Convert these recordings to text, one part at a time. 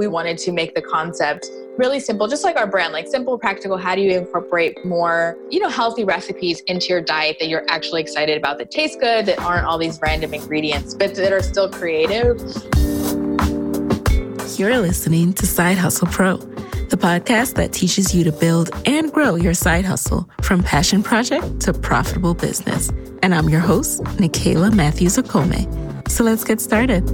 we wanted to make the concept really simple, just like our brand, like simple, practical. How do you incorporate more, you know, healthy recipes into your diet that you're actually excited about, that taste good, that aren't all these random ingredients, but that are still creative? You're listening to Side Hustle Pro, the podcast that teaches you to build and grow your side hustle from passion project to profitable business. And I'm your host, Nicaila Matthews Okome. So let's get started.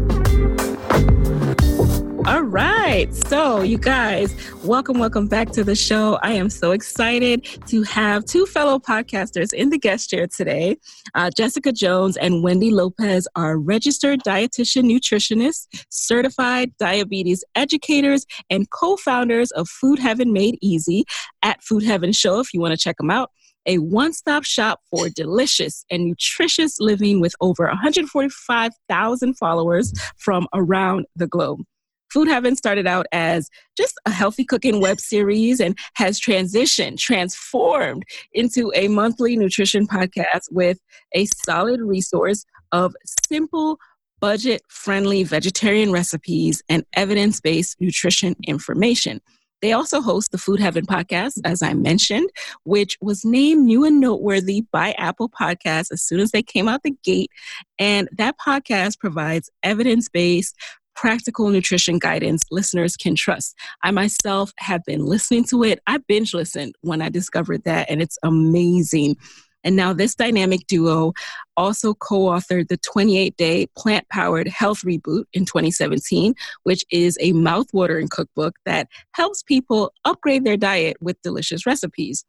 All right. So, you guys, welcome, welcome back to the show. I am so excited to have two fellow podcasters in the guest chair today. Uh, Jessica Jones and Wendy Lopez are registered dietitian nutritionists, certified diabetes educators, and co founders of Food Heaven Made Easy at Food Heaven Show if you want to check them out a one stop shop for delicious and nutritious living with over 145,000 followers from around the globe. Food Heaven started out as just a healthy cooking web series and has transitioned, transformed into a monthly nutrition podcast with a solid resource of simple, budget friendly vegetarian recipes and evidence based nutrition information. They also host the Food Heaven podcast, as I mentioned, which was named new and noteworthy by Apple Podcasts as soon as they came out the gate. And that podcast provides evidence based, practical nutrition guidance listeners can trust. I myself have been listening to it. I binge listened when I discovered that, and it's amazing. And now, this dynamic duo also co authored the 28 day plant powered health reboot in 2017, which is a mouth-watering cookbook that helps people upgrade their diet with delicious recipes.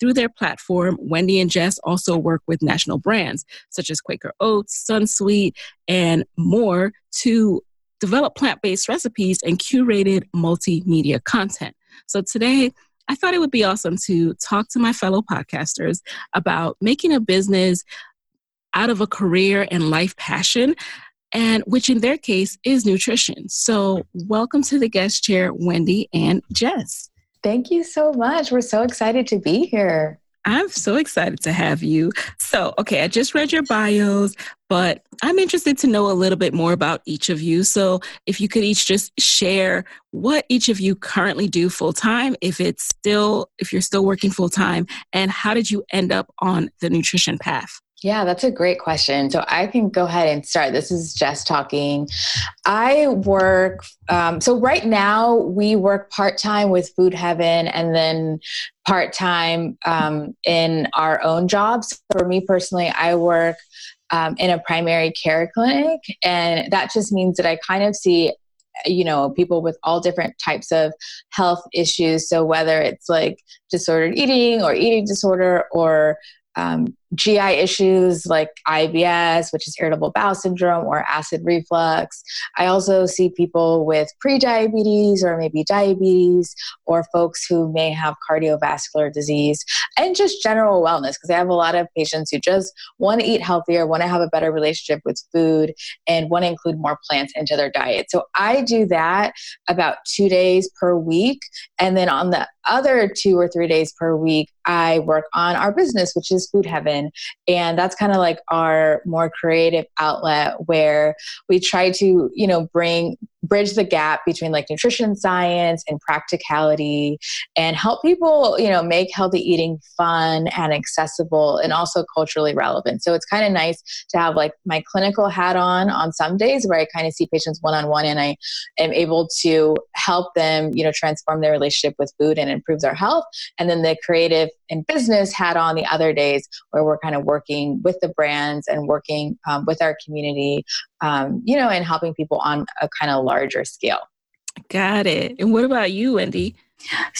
Through their platform, Wendy and Jess also work with national brands such as Quaker Oats, Sunsweet, and more to develop plant based recipes, and curated multimedia content. So today, I thought it would be awesome to talk to my fellow podcasters about making a business out of a career and life passion, and which in their case is nutrition. So, welcome to the guest chair, Wendy and Jess. Thank you so much. We're so excited to be here. I'm so excited to have you. So, okay, I just read your bios, but I'm interested to know a little bit more about each of you. So, if you could each just share what each of you currently do full time, if it's still, if you're still working full time, and how did you end up on the nutrition path? Yeah, that's a great question. So I can go ahead and start. This is Jess talking. I work, um, so right now we work part time with Food Heaven and then part time um, in our own jobs. For me personally, I work um, in a primary care clinic, and that just means that I kind of see you know people with all different types of health issues so whether it's like disordered eating or eating disorder or um, GI issues like IBS, which is irritable bowel syndrome, or acid reflux. I also see people with prediabetes or maybe diabetes, or folks who may have cardiovascular disease, and just general wellness, because I have a lot of patients who just want to eat healthier, want to have a better relationship with food, and want to include more plants into their diet. So I do that about two days per week. And then on the other two or three days per week, I work on our business, which is Food Heaven. And that's kind of like our more creative outlet where we try to, you know, bring bridge the gap between like nutrition science and practicality and help people you know make healthy eating fun and accessible and also culturally relevant. So it's kind of nice to have like my clinical hat on on some days where i kind of see patients one-on-one and i am able to help them you know transform their relationship with food and improve their health. And then the creative and business hat on the other days where we're kind of working with the brands and working um, with our community um, you know, and helping people on a kind of larger scale. Got it. And what about you, Wendy?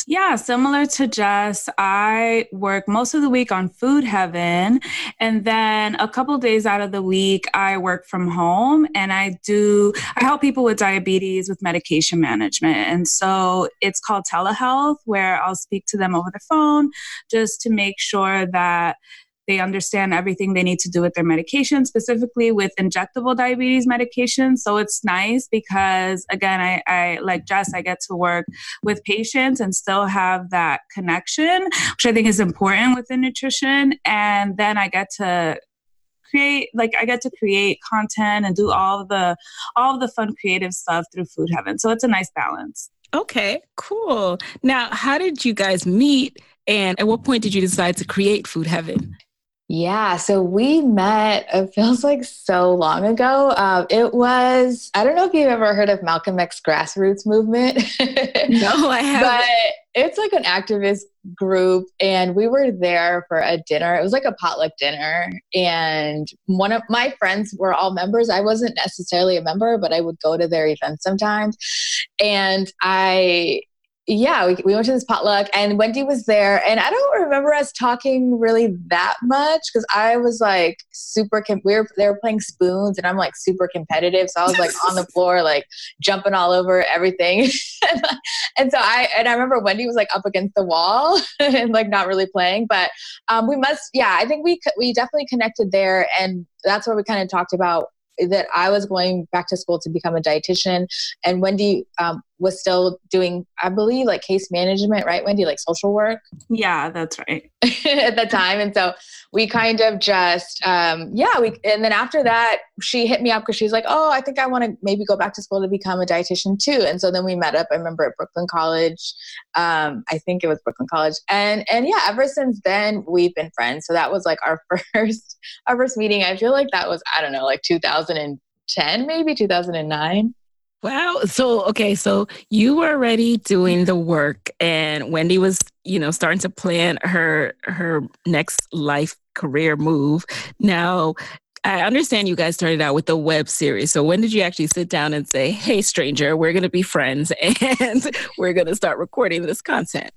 Yeah, similar to Jess, I work most of the week on Food Heaven. And then a couple days out of the week, I work from home and I do, I help people with diabetes with medication management. And so it's called telehealth, where I'll speak to them over the phone just to make sure that they understand everything they need to do with their medication, specifically with injectable diabetes medication. So it's nice because, again, I, I like Jess, I get to work with patients and still have that connection, which I think is important within nutrition. And then I get to create like I get to create content and do all the all the fun creative stuff through Food Heaven. So it's a nice balance. Okay, cool. Now, how did you guys meet and at what point did you decide to create Food Heaven? Yeah, so we met, it feels like so long ago. Uh, it was, I don't know if you've ever heard of Malcolm X grassroots movement. no, I haven't. But it's like an activist group, and we were there for a dinner. It was like a potluck dinner. And one of my friends were all members. I wasn't necessarily a member, but I would go to their events sometimes. And I, yeah, we, we went to this potluck and Wendy was there. And I don't remember us talking really that much because I was like super, com- we were, they were playing spoons and I'm like super competitive. So I was like on the floor, like jumping all over everything. and so I, and I remember Wendy was like up against the wall and like not really playing. But um, we must, yeah, I think we, we definitely connected there. And that's where we kind of talked about that I was going back to school to become a dietitian, and Wendy um, was still doing, I believe, like case management, right, Wendy, like social work. Yeah, that's right. at the time, and so we kind of just, um, yeah, we, and then after that, she hit me up because she's like, oh, I think I want to maybe go back to school to become a dietitian too, and so then we met up. I remember at Brooklyn College, um, I think it was Brooklyn College, and and yeah, ever since then we've been friends. So that was like our first, our first meeting. I feel like that was, I don't know, like 2010, maybe 2009. Wow. So, okay. So you were already doing the work and Wendy was, you know, starting to plan her, her next life career move. Now, I understand you guys started out with the web series. So when did you actually sit down and say, "Hey stranger, we're going to be friends and we're going to start recording this content?"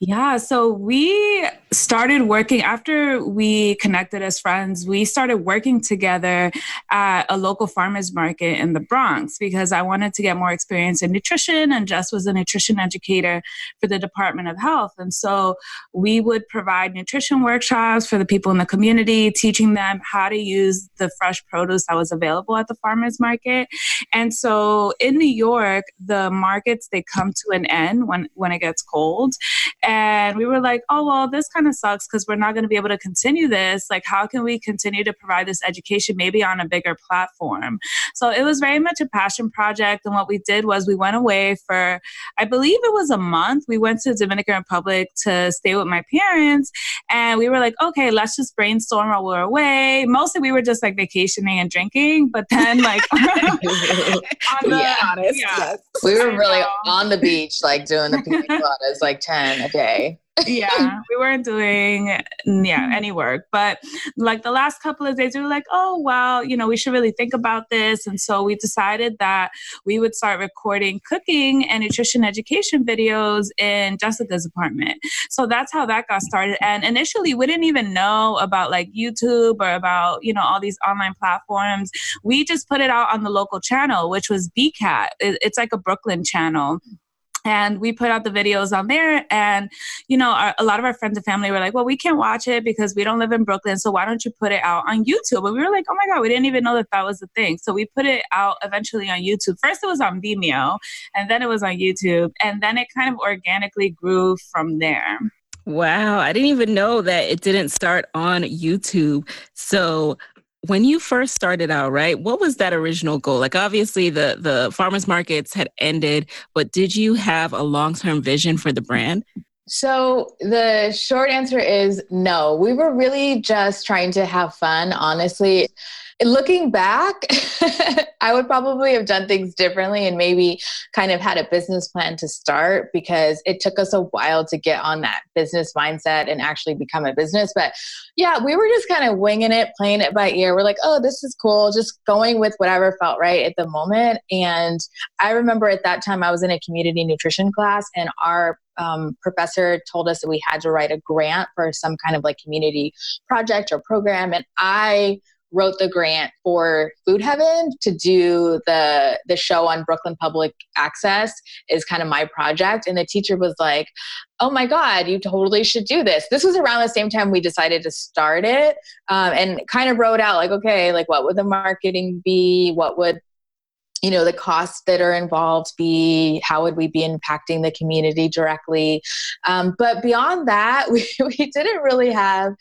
Yeah, so we started working after we connected as friends. We started working together at a local farmers market in the Bronx because I wanted to get more experience in nutrition and Jess was a nutrition educator for the Department of Health. And so we would provide nutrition workshops for the people in the community, teaching them how to use the fresh produce that was available at the farmers market. And so in New York, the markets they come to an end when when it gets cold. And we were like, oh, well, this kind of sucks because we're not going to be able to continue this. Like, how can we continue to provide this education maybe on a bigger platform? So it was very much a passion project. And what we did was we went away for, I believe it was a month. We went to Dominican Republic to stay with my parents. And we were like, okay, let's just brainstorm while we're away. Mostly we were just like vacationing and drinking. But then, like, the, yeah, honest, yeah. Yes. we were really on the beach, like doing the pina coladas, like 10 a day day. yeah, we weren't doing yeah any work, but like the last couple of days, we were like, oh well, you know, we should really think about this, and so we decided that we would start recording cooking and nutrition education videos in Jessica's apartment. So that's how that got started. And initially, we didn't even know about like YouTube or about you know all these online platforms. We just put it out on the local channel, which was BCAT. It's like a Brooklyn channel and we put out the videos on there. And you know our, a lot of our friends and family were like well we can't watch it because we don't live in brooklyn so why don't you put it out on youtube? And we were like oh my god we didn't even know that that was the thing. So we put it out eventually on youtube. First it was on vimeo and then it was on youtube and then it kind of organically grew from there. Wow, I didn't even know that it didn't start on YouTube. So, when you first started out right what was that original goal? Like obviously the the farmers markets had ended but did you have a long-term vision for the brand? So the short answer is no. We were really just trying to have fun honestly looking back, I would probably have done things differently and maybe kind of had a business plan to start because it took us a while to get on that business mindset and actually become a business. But yeah, we were just kind of winging it, playing it by ear. We're like, oh, this is cool, just going with whatever felt right at the moment. And I remember at that time I was in a community nutrition class and our um, professor told us that we had to write a grant for some kind of like community project or program. And I wrote the grant for Food Heaven to do the the show on Brooklyn Public Access is kind of my project. And the teacher was like, "Oh my God, you totally should do this." This was around the same time we decided to start it, um, and kind of wrote out like, okay, like what would the marketing be? What would you know the costs that are involved be how would we be impacting the community directly? Um, but beyond that we, we didn't really have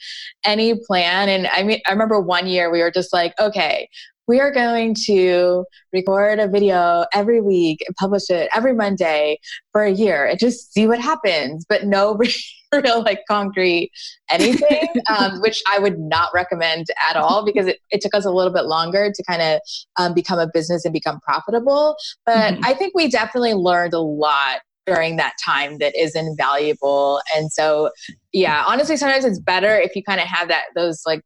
any plan. And i mean i remember one year we were just like okay we are going to record a video every week and publish it every Monday for a year and just see what happens, but no real like concrete anything, um, which I would not recommend at all because it, it took us a little bit longer to kind of um, become a business and become profitable. But mm-hmm. I think we definitely learned a lot during that time that is invaluable. And so, yeah, honestly, sometimes it's better if you kind of have that, those like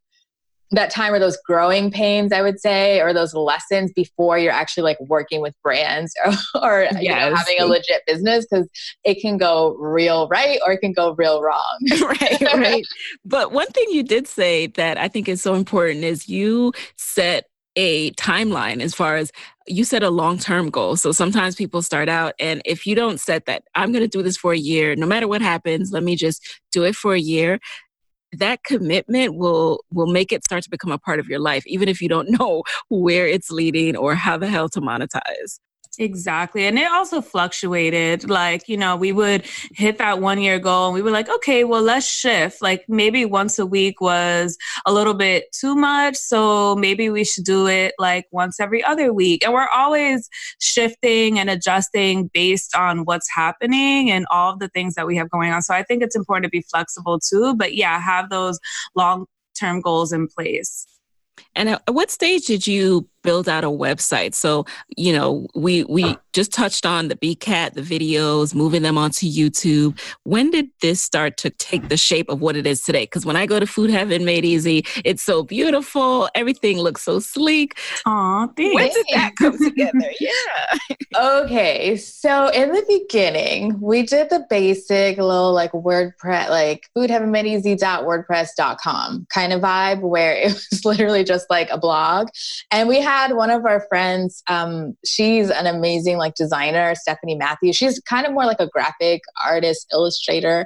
that time or those growing pains i would say or those lessons before you're actually like working with brands or, or yes. you know, having a legit business because it can go real right or it can go real wrong right right but one thing you did say that i think is so important is you set a timeline as far as you set a long term goal. So sometimes people start out, and if you don't set that, I'm going to do this for a year, no matter what happens, let me just do it for a year that commitment will will make it start to become a part of your life even if you don't know where it's leading or how the hell to monetize Exactly. And it also fluctuated. Like, you know, we would hit that one year goal and we were like, okay, well, let's shift. Like maybe once a week was a little bit too much. So maybe we should do it like once every other week. And we're always shifting and adjusting based on what's happening and all of the things that we have going on. So I think it's important to be flexible too. But yeah, have those long term goals in place. And at what stage did you build out a website? So, you know, we we just touched on the BCAT, the videos, moving them onto YouTube. When did this start to take the shape of what it is today? Because when I go to Food Heaven Made Easy, it's so beautiful. Everything looks so sleek. Aw, thanks. When did that come together? yeah. okay, so in the beginning, we did the basic little like WordPress, like foodheavenmadeeasy.wordpress.com kind of vibe, where it was literally just like a blog, and we had one of our friends. Um, she's an amazing like designer, Stephanie Matthews. She's kind of more like a graphic artist, illustrator,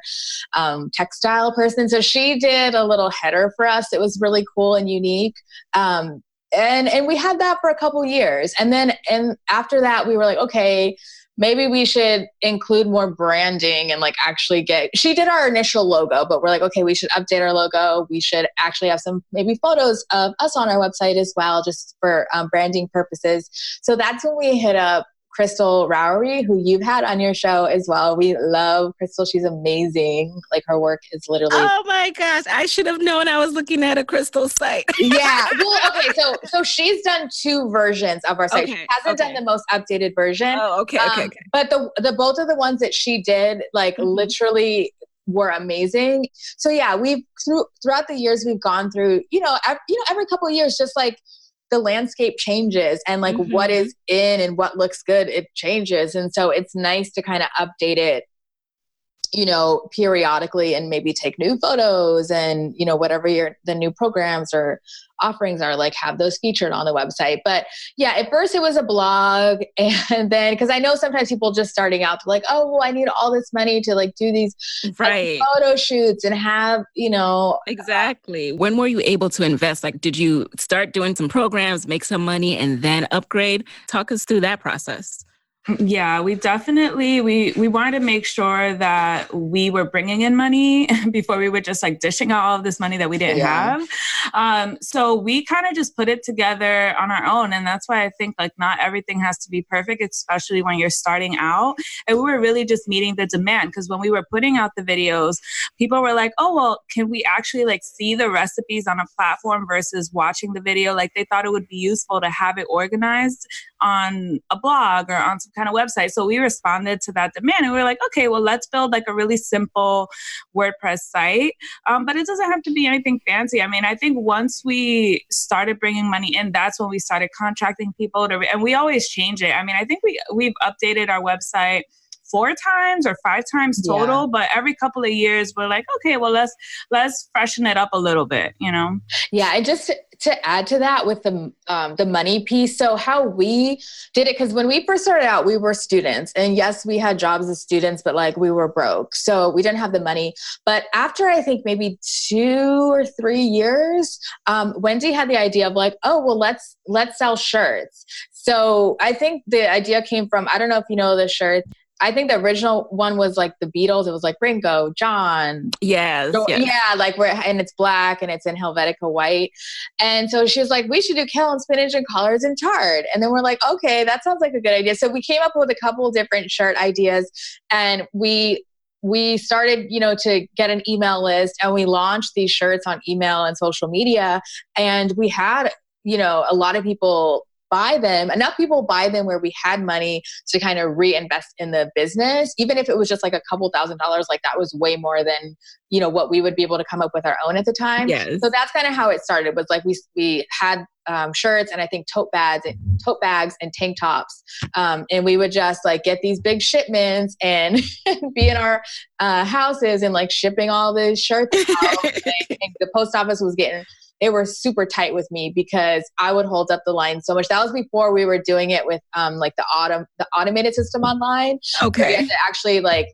um, textile person. So she did a little header for us. It was really cool and unique. Um, and and we had that for a couple years, and then and after that, we were like, okay maybe we should include more branding and like actually get she did our initial logo but we're like okay we should update our logo. We should actually have some maybe photos of us on our website as well just for um, branding purposes. So that's when we hit up Krystle Rowry, who you've had on your show as well. We love Krystle. She's amazing. Like her work is literally. Oh my gosh! I should have known I was looking at a Krystle site. yeah. Well, okay. So so she's done two versions of our site. Okay, she hasn't okay. done the most updated version. Oh, okay, okay, um, okay. But the the both of the ones that she did, like mm-hmm. literally were amazing. So yeah, we've through, throughout the years we've gone through, you know, every, you know, every couple of years, just like the landscape changes and like mm-hmm. what is in and what looks good it changes and so it's nice to kind of update it you know periodically and maybe take new photos and you know whatever your the new programs or offerings are like have those featured on the website. But yeah at first it was a blog and then because i know sometimes people just starting out like oh well i need all this money to like do these right. like, photo shoots and have you know exactly. When were you able to invest? Like did you start doing some programs make some money and then upgrade? Talk us through that process yeah, we definitely we we wanted to make sure that we were bringing in money before we were just like dishing out all of this money that we didn't yeah. have. Um, so we kind of just put it together on our own, and that's why I think like not everything has to be perfect, especially when you're starting out. And we were really just meeting the demand because when we were putting out the videos, people were like, "Oh, well, can we actually like see the recipes on a platform versus watching the video?" Like they thought it would be useful to have it organized on a blog or on some kind of website. So we responded to that demand and we were like, okay, well, let's build like a really simple WordPress site. Um, but it doesn't have to be anything fancy. I mean, I think once we started bringing money in, that's when we started contracting people to, and we always change it. I mean, I think we, we've updated our website four times or five times total yeah. but every couple of years we're like okay well let's let's freshen it up a little bit you know yeah and just to add to that with the um, the money piece. So how we did it because when we first started out we were students. And yes we had jobs as students but like we were broke. So we didn't have the money. But after i think maybe two or three years um, wendy had the idea of like oh well let's let's sell shirts. So I think the idea came from I don't know if you know the shirt. I think the original one was like the Beatles. It was like Ringo, John. Yes, So- yes. Yeah, like we're, and it's black and it's in Helvetica white. And so she was like, we should do kale and spinach and collards and chard. And then we're like, okay, that sounds like a good idea. So we came up with a couple different shirt ideas and we we started, you know, to get an email list and we launched these shirts on email and social media. And we had, you know, a lot of people buy them enough people buy them where we had money to kind of reinvest in the business even if it was just like a couple thousand dollars like that was way more than you know what we would be able to come up with our own at the time Yes. so that's kind of how it started was like we we had um, shirts and i think tote bags tote bags and tank tops um, and we would just like get these big shipments and be in our uh, houses and like shipping all the shirts out. and the post office was getting they were super tight with me because I would hold up the line so much. That was before we were doing it with um, like the autumn the automated system online. Okay. actually like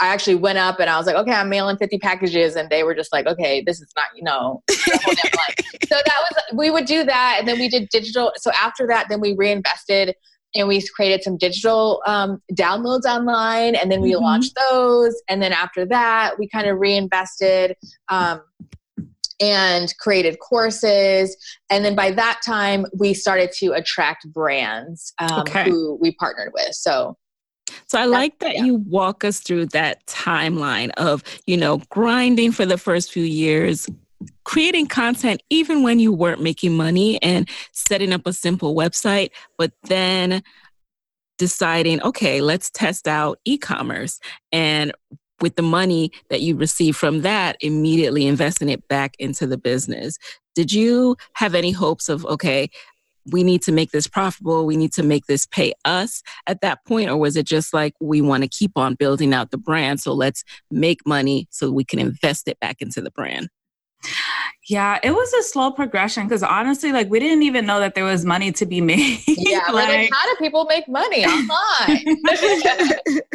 I actually went up and I was like, okay, I'm mailing 50 packages, and they were just like, okay, this is not, you know, hold that line. so that was we would do that, and then we did digital. So after that, then we reinvested and we created some digital um, downloads online, and then we Mhm. launched those, and then after that, we kind of reinvested. Um, and created courses. And then by that time, we started to attract brands um, Okay. who we partnered with. So So I like that yeah. you walk us through that timeline of, you know, grinding for the first few years, creating content even when you weren't making money and setting up a simple website, but then deciding, okay, let's test out e-commerce and with the money that you receive from that, immediately investing it back into the business. Did you have any hopes of, okay, we need to make this profitable, we need to make this pay us at that point? Or was it just like, we want to keep on building out the brand, so let's make money so we can invest it back into the brand? Yeah, it was a slow progression because honestly, like we didn't even know that there was money to be made. yeah, like, like, how do people make money online?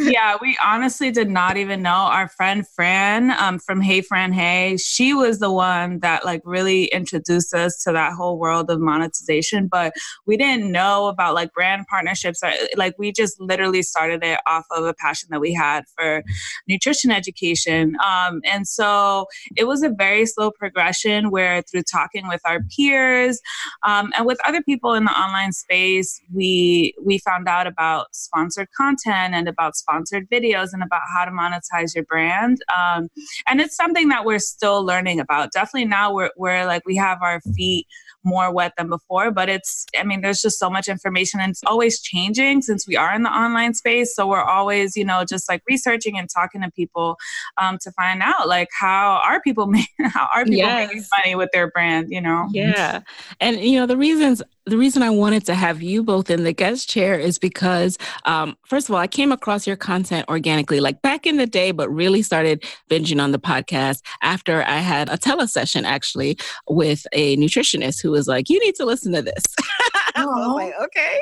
yeah, we honestly did not even know. Our friend Fran um, from Hey Fran Hey, she was the one that like really introduced us to that whole world of monetization. But we didn't know about like brand partnerships. Or, like we just literally started it off of a passion that we had for nutrition education. Um, and so it was a very slow progression where through talking with our peers um, and with other people in the online space, we we found out about sponsored content and about sponsored videos and about how to monetize your brand. Um, and it's something that we're still learning about. Definitely now we're we're like we have our feet more wet than before, but it's I mean there's just so much information and it's always changing since we are in the online space. So we're always you know just like researching and talking to people um, to find out like how are people make, how are people making money with their brand. You know. Yeah. And you know, the reasons the reason I wanted to have you both in the guest chair is because um, first of all, I came across your content organically, like back in the day, but really started binging on the podcast after I had a tele session actually with a nutritionist who was like, You need to listen to this. I was like, okay.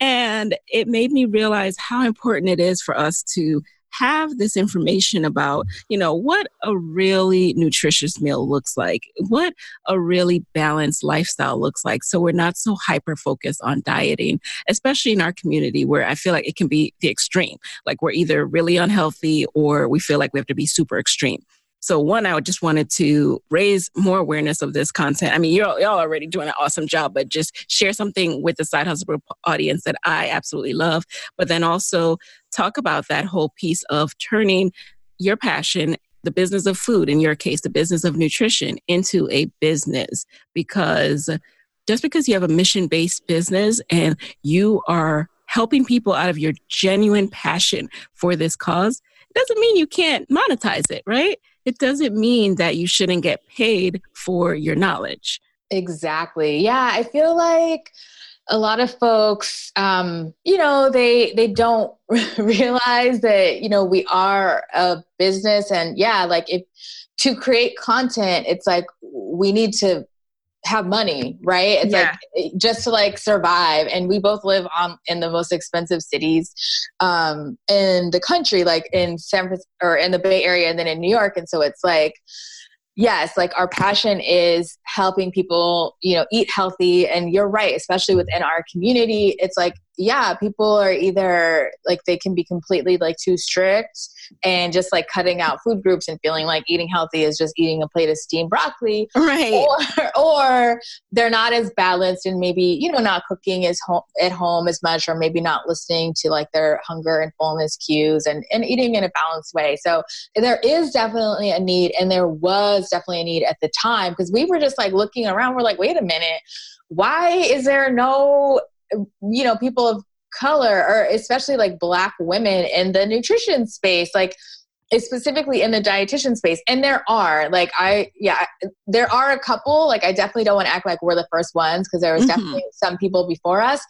And it made me realize how important it is for us to have this information about, you know, what a really nutritious meal looks like, what a really balanced lifestyle looks like. So we're not so hyper focused on dieting, especially in our community where I feel like it can be the extreme. Like we're either really unhealthy or we feel like we have to be super extreme. So one, I just wanted to raise more awareness of this content. I mean, you're y'all already doing an awesome job, but just share something with the side hustle audience that I absolutely love. But then also talk about that whole piece of turning your passion, the business of food, in your case, the business of nutrition, into a business. Because just because you have a mission based business and you are helping people out of your genuine passion for this cause, doesn't mean you can't monetize it, right? It doesn't mean that you shouldn't get paid for your knowledge. Exactly. Yeah, I feel like a lot of folks, um, you know, they they don't realize that you know we are a business, and yeah, like if to create content, it's like we need to have money, right? It's Yeah. like just to like survive. And we both live on in the most expensive cities um, in the country, like in San Francisco or in the Bay Area, and then in New York. And so it's like yes, like our passion is helping people, you know, eat healthy. And you're right, especially within our community, it's like, yeah, people are either like they can be completely like too strict and just like cutting out food groups and feeling like eating healthy is just eating a plate of steamed broccoli. Right. Or, or they're not as balanced and maybe, you know, not cooking as home, at home as much or maybe not listening to like their hunger and fullness cues and, and eating in a balanced way. So there is definitely a need and there was definitely a need at the time because we were just like looking around. We're like, wait a minute, why is there no, you know, people of color or especially like black women in the nutrition space? Like, specifically in the dietitian space and there are like i yeah there are a couple like i definitely don't want to act like we're the first ones because there was mm-hmm. definitely some people before us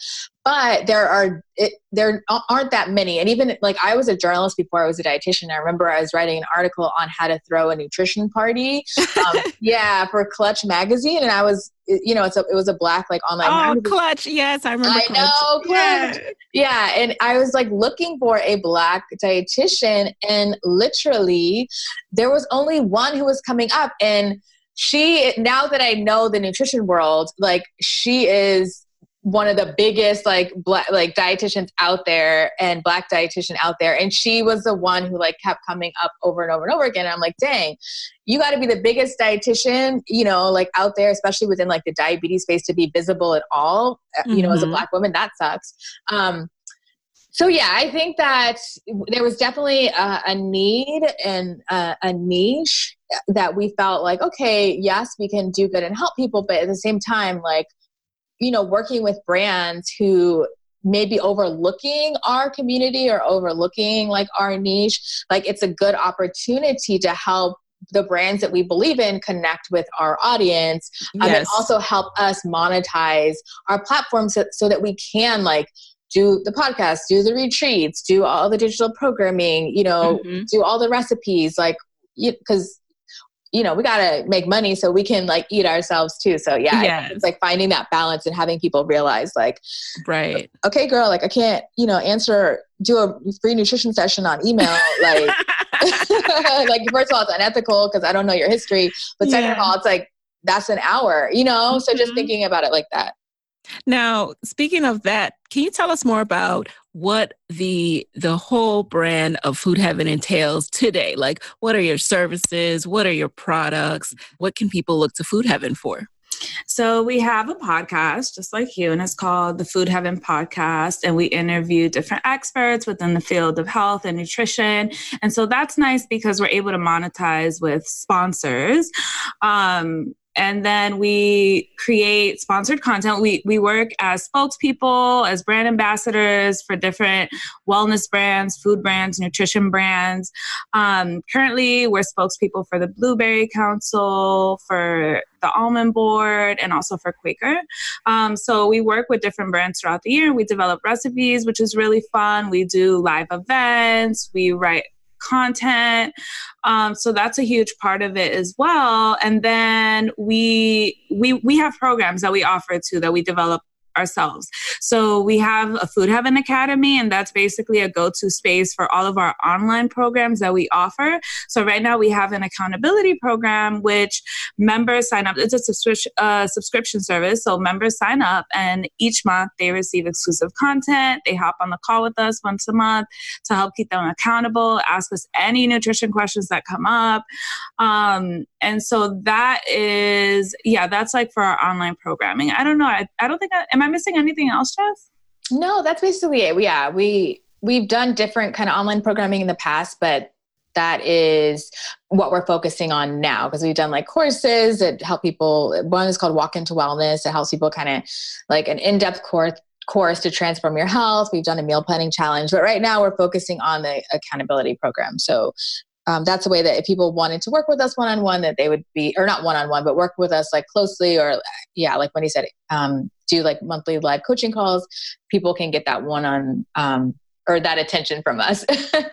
but there are it, there aren't that many and even like i was a journalist before i was a dietitian i remember i was writing an article on how to throw a nutrition party um, yeah for clutch magazine and i was you know it's a, it was a black like online oh magazine. clutch yes i remember i clutch. know clutch. Yeah. yeah and i was like looking for a black dietitian and literally there was only one who was coming up and she now that i know the nutrition world like she is one of the biggest like black like dietitians out there and black dietitian out there and she was the one who like kept coming up over and over and over again and i'm like dang you got to be the biggest dietitian you know like out there especially within like the diabetes space to be visible at all mm-hmm. you know as a mm-hmm. black woman that sucks um so yeah i think that there was definitely a, a need and a, a niche that we felt like okay yes we can do good and help people but at the same time like you know, working with brands who maybe overlooking our community or overlooking like our niche, like it's a good opportunity to help the brands that we believe in connect with our audience um, yes. and also help us monetize our platforms so, so that we can like do the podcast, do the retreats, do all the digital programming, you know, mm-hmm. do all the recipes, like, because you know, we got to make money so we can like eat ourselves too. So yeah, yes. it's like finding that balance and having people realize like, right. Okay, girl, like I can't, you know, answer, do a free nutrition session on email. Like, like first of all, it's unethical because I don't know your history. But second yeah. of all, it's like, that's an hour, you know? Mm-hmm. So just mm-hmm. thinking about it like that. Now, speaking of that, can you tell us more about what the the whole brand of Food Heaven entails today? Like what are your services? What are your products? What can people look to Food Heaven for? So we have a podcast just like you, and it's called the Food Heaven Podcast. And we interview different experts within the field of health and nutrition. And so that's nice because we're able to monetize with sponsors. Um, and then we create sponsored content. We we work as spokespeople, as brand ambassadors for different wellness brands, food brands, nutrition brands. Um, currently, we're spokespeople for the Blueberry Council, for the Almond Board, and also for Quaker. Um, so we work with different brands throughout the year. We develop recipes, which is really fun. We do live events. We write content. Um, so that's a huge part of it as well. And then we we we have programs that we offer too that we develop ourselves. So we have a Food Heaven Academy, and that's basically a go to space for all of our online programs that we offer. So right now we have an accountability program, which members sign up. It's a subscription, uh, subscription service. So members sign up, and each month they receive exclusive content. They hop on the call with us once a month to help keep them accountable, ask us any nutrition questions that come up. Um, and so that is, yeah, that's like for our online programming. I don't know. I, I don't think, I, am I missing anything else, Jess? No, that's basically it. Yeah, we, we've done different kind of online programming in the past, but that is what we're focusing on now because we've done like courses that help people. One is called Walk into Wellness. It helps people kind of like an in depth course course to transform your health. We've done a meal planning challenge, but right now we're focusing on the accountability program. So um, that's a way that if people wanted to work with us one on one, that they would be, or not one on one, but work with us like closely, or yeah, like when he said, um, do like monthly live coaching calls, people can get that one on um, or that attention from us.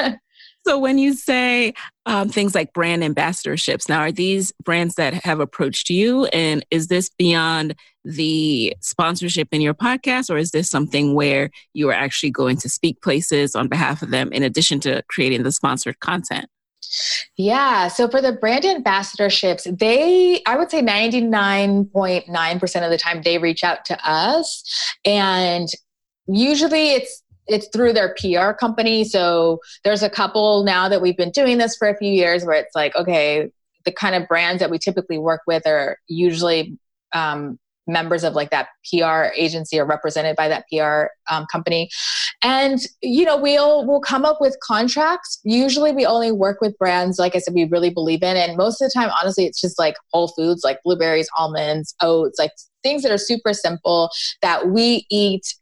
so when you say um, things like brand ambassadorships, now are these brands that have approached you, and is this beyond the sponsorship in your podcast, or is this something where you are actually going to speak places on behalf of them in addition to creating the sponsored content? Yeah. So for the brand ambassadorships, they, I would say 99.9% of the time, they reach out to us. And usually it's, it's through their PR company. So there's a couple now that we've been doing this for a few years where it's like, okay, the kind of brands that we typically work with are usually um, members of like that PR agency are represented by that PR um, company. And you know, we'll we'll come up with contracts. Usually we only work with brands like I said we really believe in and most of the time honestly it's just like whole foods like blueberries, almonds, oats, like things that are super simple that we eat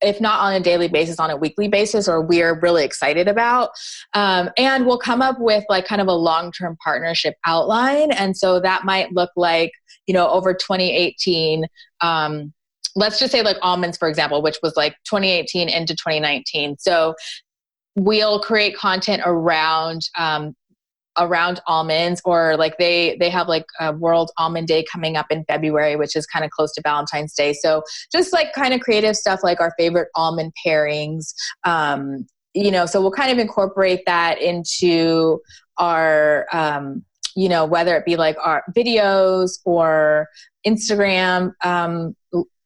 if not on a daily basis on a weekly basis or we're really excited about. Um, and we'll come up with like kind of a long-term partnership outline. And so that might look like you know over 2018 um, let's just say like almonds for example which was like 2018 into 2019 so we'll create content around um, around almonds or like they they have like a world almond day coming up in february which is kind of close to valentine's day. So just like kind of creative stuff like our favorite almond pairings um, you know so we'll kind of incorporate that into our um, you know whether it be like our videos or instagram um,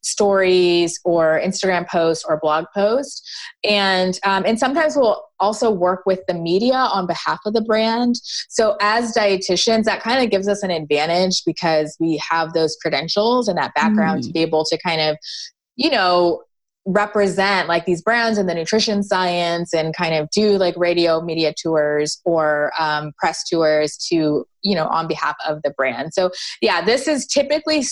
stories or Instagram posts or blog post. And, um, and sometimes we'll also work with the media on behalf of the brand. So as dietitians, that kind of gives us an advantage because we have those credentials and that background mm. to be able to kind of, you know, represent like these brands in the nutrition science and kind of do like radio media tours or um, press tours to you know on behalf of the brand. So yeah this is typically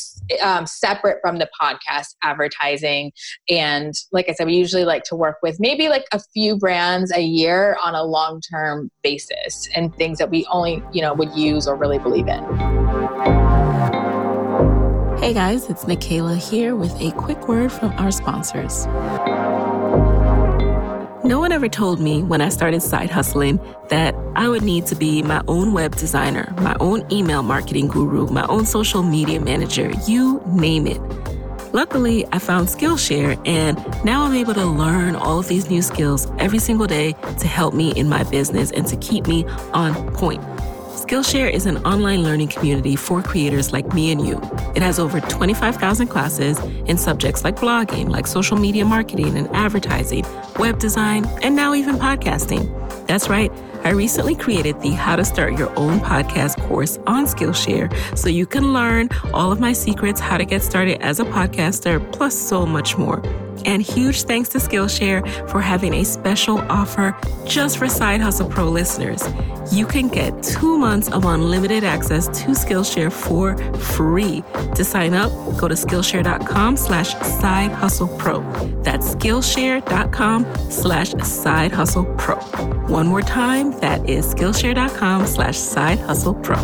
um, separate from the podcast advertising. And like i said we usually like to work with maybe like a few brands a year on a long term basis and things that we only you know would use or really believe in Hey guys, it's Nicaila here with a quick word from our sponsors. No one ever told me when I started side hustling that I would need to be my own web designer, my own email marketing guru, my own social media manager, you name it. Luckily, I found Skillshare and now I'm able to learn all of these new skills every single day to help me in my business and to keep me on point. Skillshare is an online learning community for creators like me and you. It has over 25,000 classes in subjects like blogging, like social media marketing and advertising, web design, and now even podcasting. That's right. I recently created the How to Start Your Own Podcast course on Skillshare so you can learn all of my secrets, how to get started as a podcaster, plus so much more. And huge thanks to Skillshare for having a special offer just for Side Hustle Pro listeners. You can get two months of unlimited access to Skillshare for free. To sign up, go to Skillshare.com slash Side Hustle Pro. That's Skillshare.com slash Side Hustle Pro. One more time, that is Skillshare.com slash Side Hustle Pro.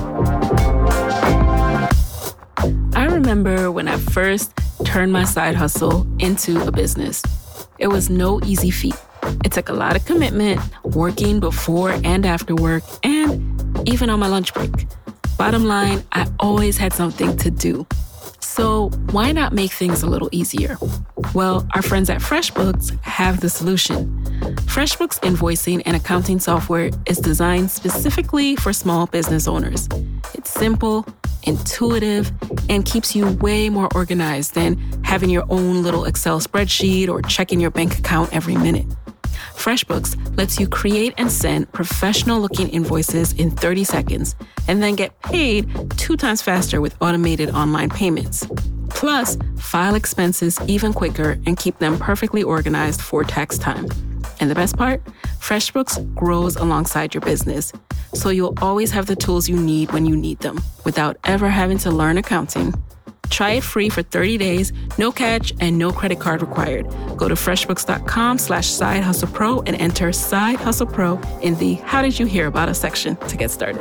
I remember when I first turn my side hustle into a business. It was no easy feat. It took a lot of commitment, working before and after work, and even on my lunch break. Bottom line, I always had something to do. So, why not make things a little easier? Well, our friends at FreshBooks have the solution. FreshBooks invoicing and accounting software is designed specifically for small business owners. It's simple, intuitive, and keeps you way more organized than having your own little Excel spreadsheet or checking your bank account every minute. FreshBooks lets you create and send professional looking invoices in 30 seconds and then get paid two times faster with automated online payments. Plus, file expenses even quicker and keep them perfectly organized for tax time. And the best part? FreshBooks grows alongside your business, so you'll always have the tools you need when you need them without ever having to learn accounting. Try it free for 30 days, no catch, and no credit card required. Go to freshbooks.com slash side hustle pro and enter side hustle pro in the how did you hear about us section to get started.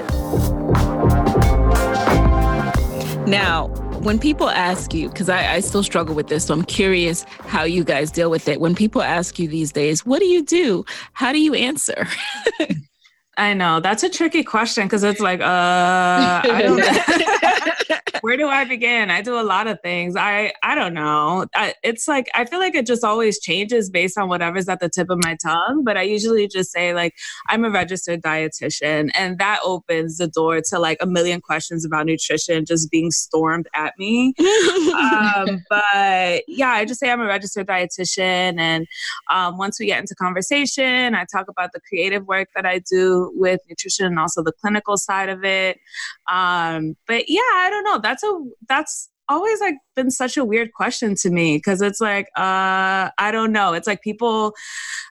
Now, when people ask you, because I, I, still struggle with this, so I'm curious how you guys deal with it. When people ask you these days, what do you do? How do you answer? I know that's a tricky question because it's like, uh, I don't Where do I begin? I do a lot of things. I I don't know. I, it's like I feel like it just always changes based on whatever's at the tip of my tongue. But I usually just say like I'm a registered dietitian, and that opens the door to like a million questions about nutrition just being stormed at me. um, but yeah, I just say I'm a registered dietitian, and um, once we get into conversation, I talk about the creative work that I do with nutrition and also the clinical side of it. Um, but yeah, I don't know. That's a that's always like been such a weird question to me because it's like uh i don't know it's like people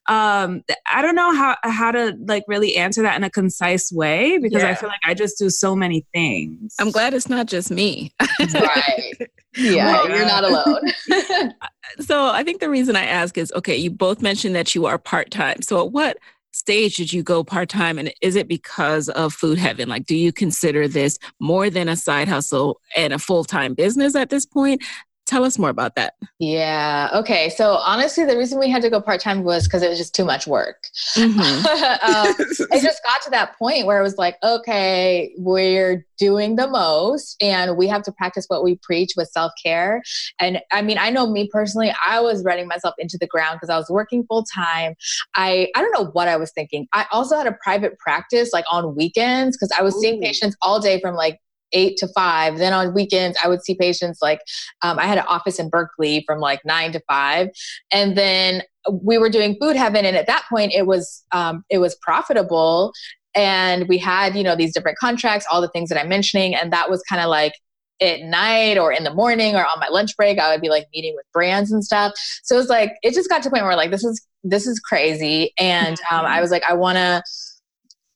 um i don't know how how to like really answer that in a concise way because yeah. i feel like i just do so many things i'm glad it's not just me right yeah well, you're not alone so i think the reason i ask is okay you both mentioned that you are part-time so what stage did you go part time? And is it because of Food Heaven? Like, do you consider this more than a side hustle and a full time business at this point? Tell us more about that. Yeah. Okay. So honestly, the reason we had to go part time was because it was just too much work. Mm-hmm. um, it just got to that point where it was like, okay, we're doing the most and we have to practice what we preach with self care. And I mean, I know me personally, I was running myself into the ground because I was working full time. I, I don't know what I was thinking. I also had a private practice like on weekends because I was Ooh. seeing patients all day from like eight to five. Then on weekends, I would see patients like um, I had an office in Berkeley from like nine to five, and then we were doing Food Heaven, and at that point, it was um, it was profitable, and we had you know these different contracts, all the things that I'm mentioning, and that was kind of like at night or in the morning or on my lunch break i would be like meeting with brands and stuff. So it was like it just got to a point where like this is this is crazy. And um, i was like i want to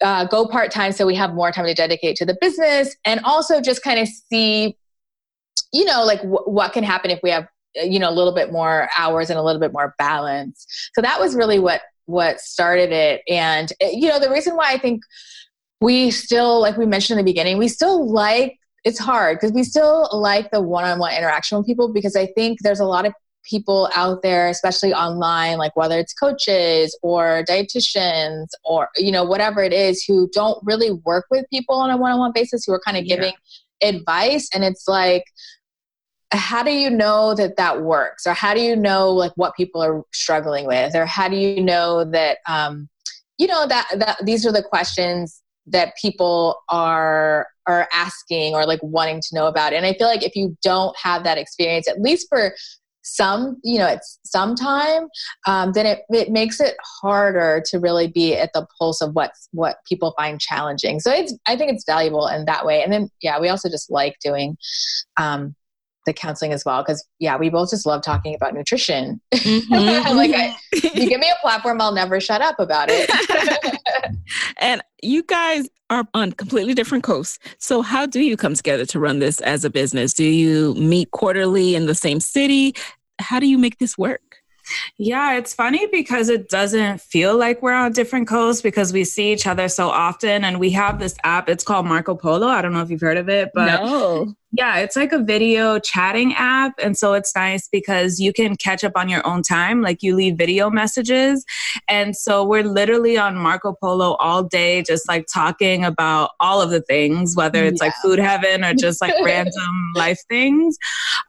uh, go part time so we have more time to dedicate to the business and also just kind of see, you know, like w- what can happen if we have, you know, a little bit more hours and a little bit more balance. So that was really what what started it. And eh, you know, the reason why I think we still, like we mentioned in the beginning, we still like it's hard because we still like the one-on-one interaction with people because I think there's a lot of people out there especially online like whether it's coaches or dietitians or you know whatever it is who don't really work with people on a one-on-one basis who are kind of giving yeah. advice. And it's like how do you know that that works? Or how do you know like what people are struggling with? Or how do you know that um you know that that these are the questions that people are are asking or like wanting to know about? And i feel like if you don't have that experience at least for some you know it's some time um, then it, it makes it harder to really be at the pulse of what what people find challenging. So it's i think it's valuable in that way. And then yeah we also just like doing um, the counseling as well because yeah we both just love talking about nutrition. Mm-hmm. like I, you give me a platform i'll never shut up about it. And you guys are on completely different coasts so how do you come together to run this as a business do you meet quarterly in the same city how do you make this work yeah, it's funny because it doesn't feel like we're on different coasts because we see each other so often and we have this app. It's called Marco Polo. I don't know if you've heard of it, but no. Yeah, it's like a video chatting app. And so it's nice because you can catch up on your own time. Like you leave video messages. And so we're literally on Marco Polo all day, just like talking about all of the things, whether it's yeah. like food heaven or just like random life things.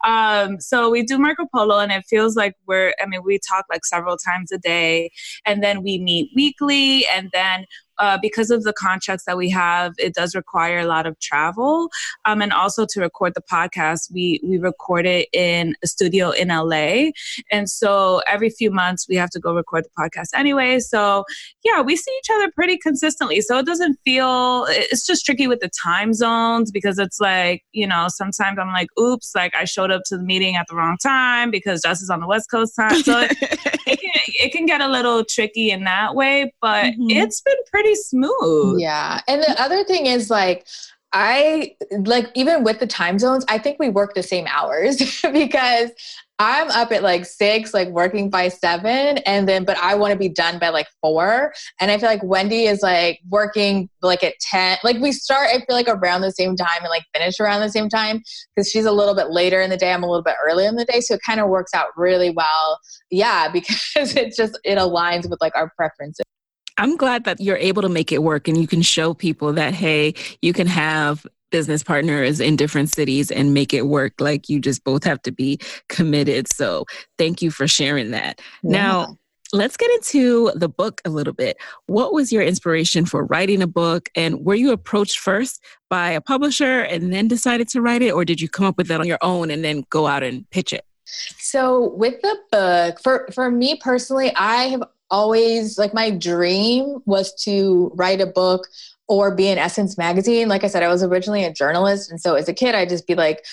Um, so we do Marco Polo and it feels like we're, I mean, we talk like several times a day and then we meet weekly and then uh, because of the contracts that we have, it does require a lot of travel. Um, and also to record the podcast, we we record it in a studio in LA, and so every few months we have to go record the podcast anyway. So yeah, we see each other pretty consistently. So it doesn't feel it's just tricky with the time zones because it's like you know sometimes I'm like, oops, like I showed up to the meeting at the wrong time because Jess is on the West Coast time. So it, it, can, it can get a little tricky in that way, but mm-hmm. it's been pretty pretty smooth. Yeah. And the other thing is like, I like even with the time zones, I think we work the same hours because I'm up at like six, like working by seven, and then but I want to be done by like four. And I feel like Wendy is like working like at 10. Like we start, I feel like around the same time and like finish around the same time because she's a little bit later in the day. I'm a little bit earlier in the day. So it kind of works out really well. Yeah, because it just it aligns with like our preferences. I'm glad that you're able to make it work and you can show people that, hey, you can have business partners in different cities and make it work. Like you just both have to be committed. So thank you for sharing that. Yeah. Now, let's get into the book a little bit. What was your inspiration for writing a book? And were you approached first by a publisher and then decided to write it? Or did you come up with that on your own and then go out and pitch it? So with the book, for, for me personally, I have always like my dream was to write a book or be in Essence magazine. Like I said, I was originally a journalist. And so as a kid, I'd just be like,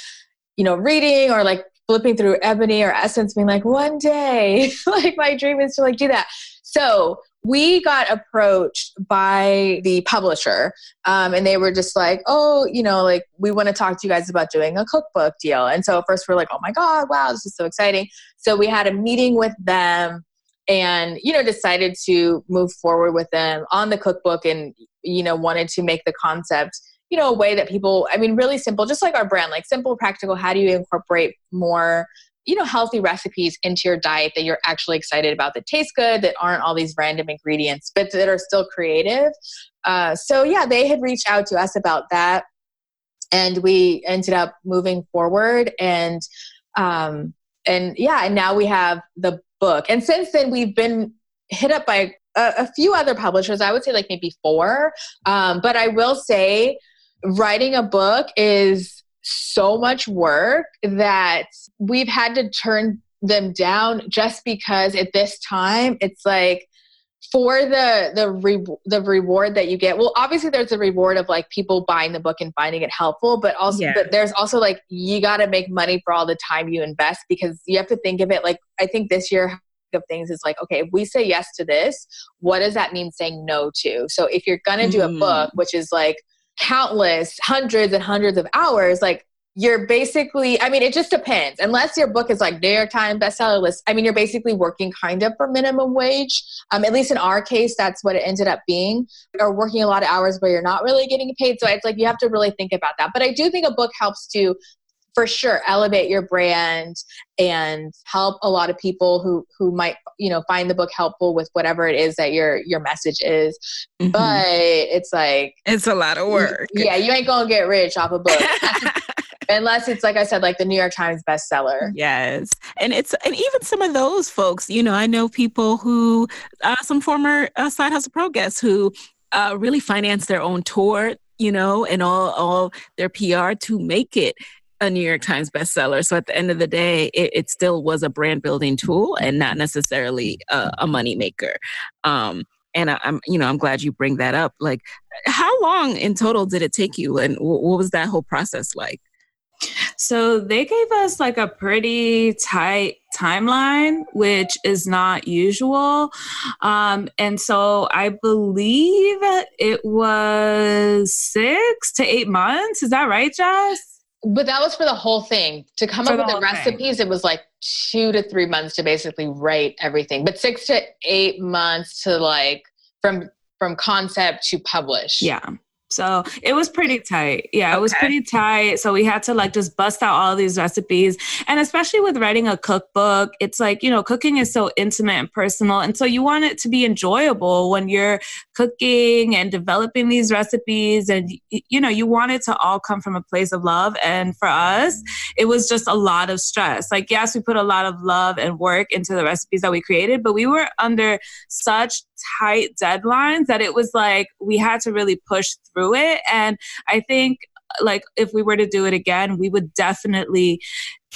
you know, reading or like flipping through Ebony or Essence, being like, one day, like my dream is to like do that. So we got approached by the publisher um, and they were just like oh you know like we want to talk to you guys about doing a cookbook deal and so at first we're like oh my god wow this is so exciting so we had a meeting with them and you know decided to move forward with them on the cookbook and you know wanted to make the concept you know a way that people i mean really simple just like our brand like simple practical how do you incorporate more you know healthy recipes into your diet that you're actually excited about that taste good that aren't all these random ingredients but that are still creative? Uh, so yeah they had reached out to us about that and we ended up moving forward and um, and yeah and now we have the book. And since then, we've been hit up by a, a few other publishers. I would say like maybe four. Um, but I will say, writing a book is so much work that we've had to turn them down just because at this time it's like for the the re- the reward that you get well obviously there's a reward of like people buying the book and finding it helpful but also yeah. but there's also like you got to make money for all the time you invest because you have to think of it like i think this year of things is like okay if we say yes to this what does that mean saying no to so if you're gonna do mm. a book which is like countless hundreds and hundreds of hours like you're basically i mean it just depends. Unless your book is like new york times bestseller list i mean you're basically working kind of for minimum wage. Um, at least in our case that's what it ended up being. Or working a lot of hours where you're not really getting paid. So it's like you have to really think about that. But i do think a book helps to for sure elevate your brand and help a lot of people who who might you know find the book helpful with whatever it is that your your message is. Mm-hmm. but it's like it's a lot of work. yeah you ain't gonna get rich off a book unless it's like i said like the new york times bestseller yes and it's and even some of those folks you know i know people who uh, some former uh, side hustle pro guests who uh, really finance their own tour you know and all all their pr to make it a New York Times bestseller. So at the end of the day, it, it still was a brand building tool and not necessarily a, a money maker. Um, and I, am you know, I'm glad you bring that up. Like, how long in total did it take you, and w- what was that whole process like? So they gave us like a pretty tight timeline, which is not usual. Um, and so I believe it was six to eight months. Is that right, Jess? but that was for the whole thing. To come for up with the recipes, thing. it was like two to three months to basically write everything, but six to eight months to like from from concept to publish. Yeah. So it was pretty tight. Yeah, okay. it was pretty tight. So we had to like just bust out all these recipes. And especially with writing a cookbook, it's like, you know, cooking is so intimate and personal. And so you want it to be enjoyable when you're cooking and developing these recipes. And, you know, you want it to all come from a place of love. And for us, it was just a lot of stress. Like, yes, we put a lot of love and work into the recipes that we created, but we were under such tight deadlines that it was like we had to really push through it. And I think like if we were to do it again, we would definitely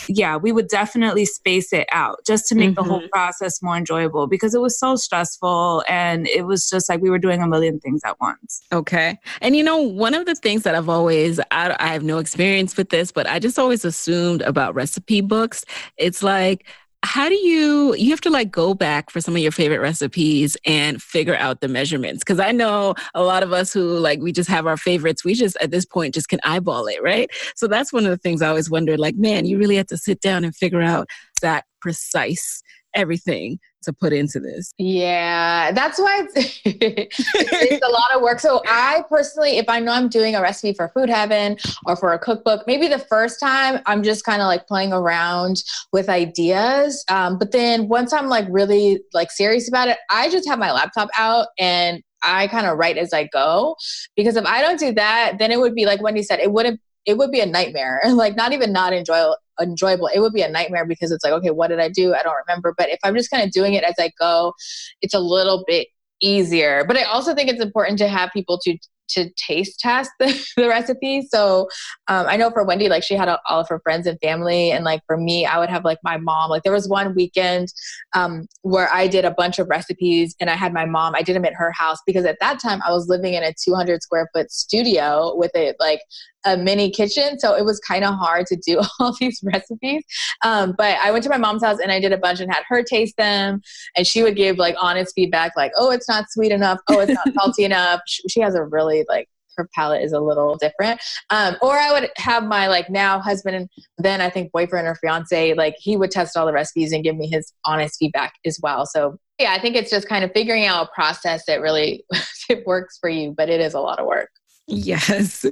yeah, we would definitely space it out just to make mm-hmm. the whole mm-hmm. process more enjoyable because it was so stressful and it was just like we were doing a million things at once. Okay. And you know, one of the things that I've always, I, I have no experience with this, but I just always assumed about recipe books, it's like, how do you you have to like go back for some of your favorite recipes and figure out the measurements? Because i know a lot of us who like we just have our favorites we just at this point just can eyeball it right? So that's one of the things i always wondered like man you really have to sit down and figure out that precise everything to put into this. Yeah, that's why it's, it's a lot of work. So I personally, if I know I'm doing a recipe for Food Heaven or for a cookbook, maybe the first time I'm just kind of like playing around with ideas. Um, but then once I'm like really like serious about it, I just have my laptop out and I kind of write as I go. Because if I don't do that, then it would be like Wendy said, it wouldn't it would be a nightmare. And like not even not enjoyable enjoyable. It would be a nightmare because it's like, okay, what did I do? I don't remember. But if I'm just kind of doing it as I go, it's a little bit easier. But I also think it's important to have people to to taste test the, the recipe. So um, I know for Wendy, like she had all of her friends and family, and like for me, I would have like my mom. Like there was one weekend um, where I did a bunch of recipes, and I had my mom. I did them at her house because at that time I was living in a 200 square foot studio with a like a mini kitchen, so it was kind of hard to do all these recipes. Um, but I went to my mom's house and I did a bunch and had her taste them, and she would give like honest feedback, like, "Oh, it's not sweet enough. Oh, it's not salty enough." She, has a really like her palate is a little different. Um, or I would have my like now husband and then I think boyfriend or fiance, like he would test all the recipes and give me his honest feedback as well. So yeah, I think it's just kind of figuring out a process that really it works for you, but it is a lot of work. Yes.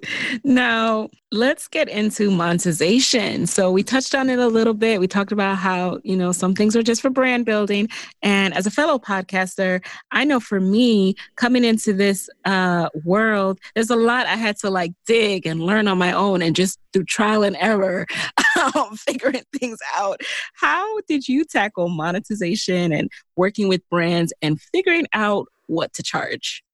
Now, let's get into monetization. So, we touched on it a little bit. We talked about how, you know, some things are just for brand building. And as a fellow podcaster, I know for me, coming into this uh, world, there's a lot I had to like dig and learn on my own and just through trial and error, um, figuring things out. How did you tackle monetization and working with brands and figuring out what to charge?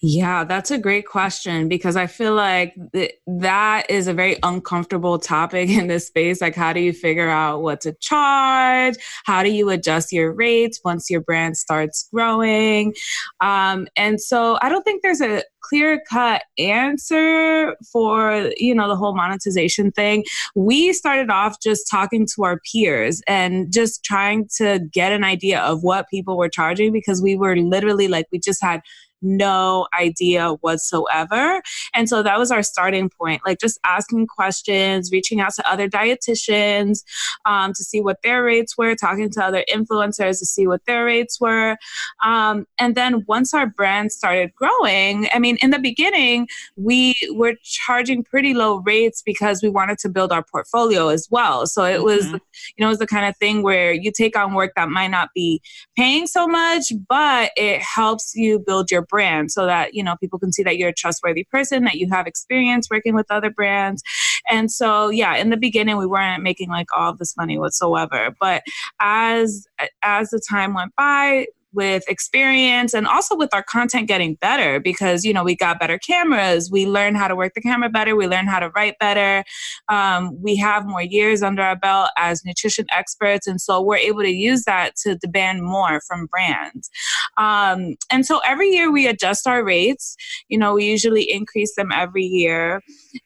Yeah, that's a great question because I feel like th- that is a very uncomfortable topic in this space. Like, how do you figure out what to charge? How do you adjust your rates once your brand starts growing? Um, and so I don't think there's a clear cut answer for you know the whole monetization thing we started off just talking to our peers and just trying to get an idea of what people were charging because we were literally like we just had no idea whatsoever. And so that was our starting point, like just asking questions, reaching out to other dietitians um, to see what their rates were, talking to other influencers to see what their rates were. Um, and then once our brand started growing, I mean, in the beginning, we were charging pretty low rates because we wanted to build our portfolio as well. So it was, mm-hmm. you know, it was the kind of thing where you take on work that might not be paying so much, but it helps you build your brand so that you know people can see that you're a trustworthy person that you have experience working with other brands. And so yeah in the beginning we weren't making like all this money whatsoever. But as as the time went by with experience and also with our content getting better because you know we got better cameras we learned how to work the camera better we learned how to write better. Um, we have more years under our belt as nutrition experts and so we're able to use that to demand more from brands. Um, and so every year we adjust our rates. You know we usually increase them every year.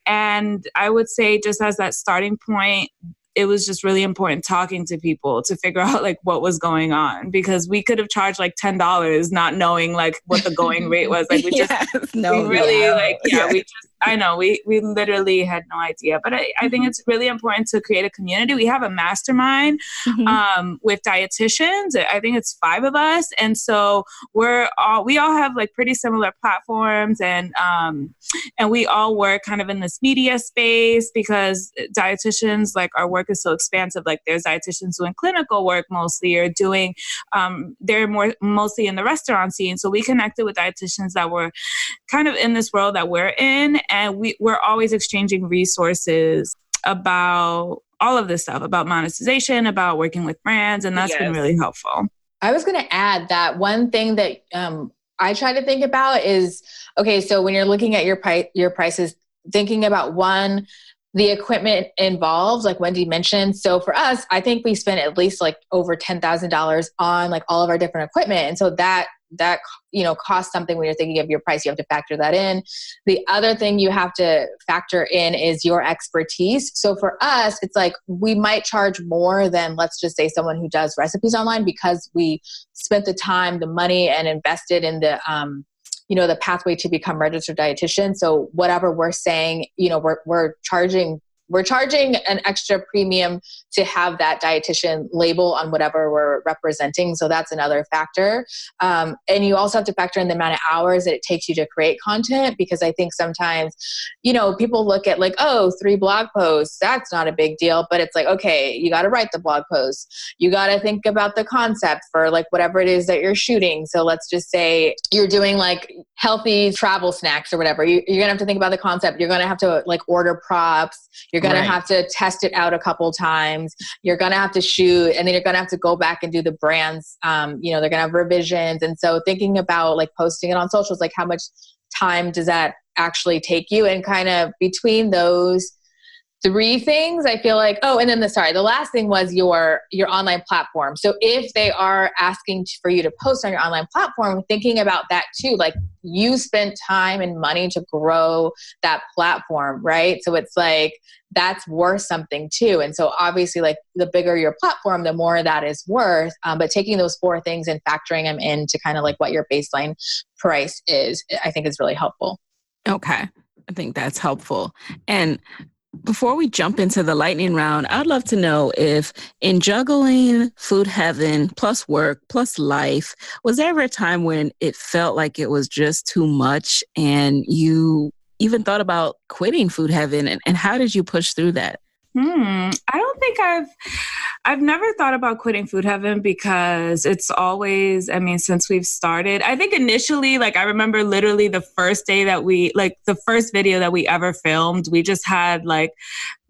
And i would say just as that starting point it was just really important talking to people to figure out like what was going on because we could have charged like ten dollars not knowing like what the going rate was. Like we just yes, no, we really yeah. like yeah, yeah, we just I know we we literally had no idea, but I, I think mm-hmm. it's really important to create a community. We have a mastermind mm-hmm. um, with dietitians. I think it's five of us, and so we're all we all have like pretty similar platforms, and um, and we all work kind of in this media space because dietitians like our work is so expansive. Like there's dietitians doing clinical work mostly, or doing um, they're more mostly in the restaurant scene. So we connected with dietitians that were kind of in this world that we're in and we, we're always exchanging resources about all of this stuff about monetization about working with brands and that's yes. been really helpful. I was going to add that one thing that um, i try to think about is okay so when you're looking at your price your prices thinking about one the equipment involved like wendy mentioned. So for us i think we spent at least like over $10000 on like all of our different equipment. And so that that you know costs something when you're thinking of your price you have to factor that in. The other thing you have to factor in is your expertise. So for us it's like we might charge more than let's just say someone who does recipes online because we spent the time the money and invested in the um, you know the pathway to become registered dietitian. So whatever we're saying you know we're, we're charging we're charging an extra premium to have that dietitian label on whatever we're representing. So that's another factor. Um, and you also have to factor in the amount of hours that it takes you to create content because I think sometimes, you know, people look at like, oh, three blog posts, that's not a big deal. But it's like, okay, you got to write the blog post. You got to think about the concept for like whatever it is that you're shooting. So let's just say you're doing like healthy travel snacks or whatever. You, are going to have to think about the concept. You're going to have to like order props. You're going right. to have to test it out a couple times. You're going to have to shoot and then you're going to have to go back and do the brands. Um, you know, they're going to have revisions. And so thinking about like posting it on socials, like how much time does that actually take you? And kind of between those, three things i feel like oh and then the sorry the last thing was your your online platform. So if they are asking for you to post on your online platform thinking about that too like you spent time and money to grow that platform right? So it's like that's worth something too. And so obviously like the bigger your platform the more that is worth. Um, but taking those four things and factoring them into kind of like what your baseline price is i think is really helpful. Okay. I think that's helpful. And before we jump into the lightning round, I'd love to know if in juggling food heaven plus work plus life, was there ever a time when it felt like it was just too much and you even thought about quitting food heaven? And, and how did you push through that? Hmm. I don't think I've I've never thought about quitting food heaven because it's always, I mean, since we've started, I think initially, like I remember literally the first day that we like the first video that we ever filmed, we just had like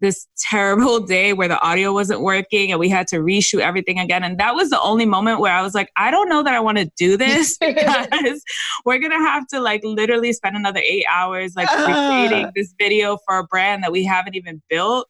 this terrible day where the audio wasn't working and we had to reshoot everything again. And that was the only moment where I was like, I don't know that I want to do this because we're going to have to like literally spend another eight hours like creating this video for a brand that we haven't even built.